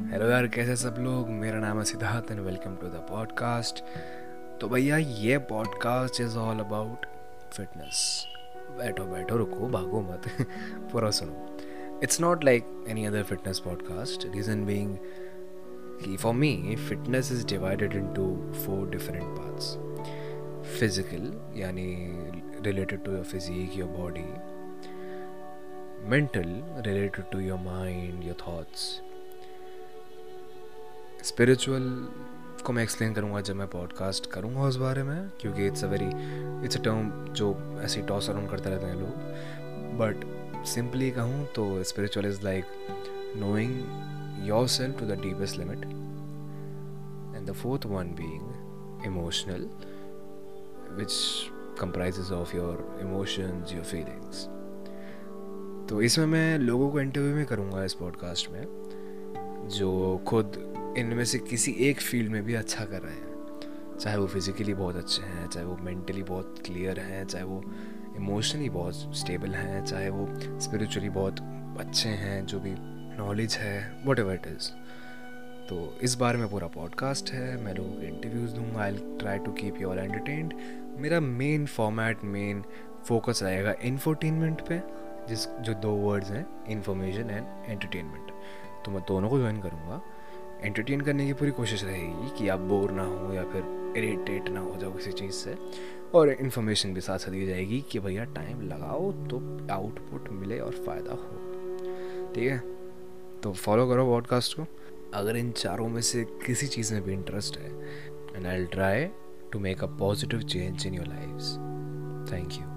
Hello यार, कैसे सब लोग? मेरा नाम है Siddharth and welcome to the podcast तो भैया, ये podcast is all about fitness बैठो बैठो, रुको, भागो मत। पूरा सुनो। It's not like any other fitness podcast reason being कि for me fitness is divided into four different parts physical यानी related to your physique your body mental, related to your mind, your thoughts. Spiritual को मैं explain करूँगा जब मैं podcast करूँगा उस बारे में, क्योंकि it's a very it's a term जो ऐसे टॉस अराउंड करते रहते हैं लोग। बट सिंपली कहूँ तो spiritual is like knowing yourself to the deepest limit and the fourth one being emotional which comprises of your emotions your feelings तो इसमें मैं लोगों को इंटरव्यू में करूँगा इस पॉडकास्ट में, जो खुद इनमें से किसी एक फ़ील्ड में भी अच्छा कर रहे हैं। चाहे वो फिज़िकली बहुत अच्छे हैं, चाहे वो मेंटली बहुत क्लियर हैं, चाहे वो इमोशनली बहुत स्टेबल हैं, चाहे वो स्पिरिचुअली बहुत अच्छे हैं, जो भी नॉलेज है वट एवर इट इज़ तो इस बार में पूरा पॉडकास्ट है, मैं लोगों को इंटरव्यूज़ दूँगा I try to keep you all entertained मेरा मेन फॉर्मेट मेन फोकस रहेगा इन्फोटेनमेंट पे, जिस, जो दो वर्ड्स हैं इन्फॉर्मेशन एंड एंटरटेनमेंट तो मैं दोनों को ज्वाइन करूँगा। एंटरटेन करने की पूरी कोशिश रहेगी कि आप बोर ना हो या फिर इरीटेट ना हो जाओ किसी चीज़ से। और इन्फॉर्मेशन भी साथ साथ दी जाएगी कि भैया टाइम लगाओ तो आउटपुट मिले और फ़ायदा हो। ठीक है? तो फॉलो करो पॉडकास्ट को। अगर इन चारों में से किसी चीज़ में भी इंटरेस्ट है and I try to make a positive change in your life thank you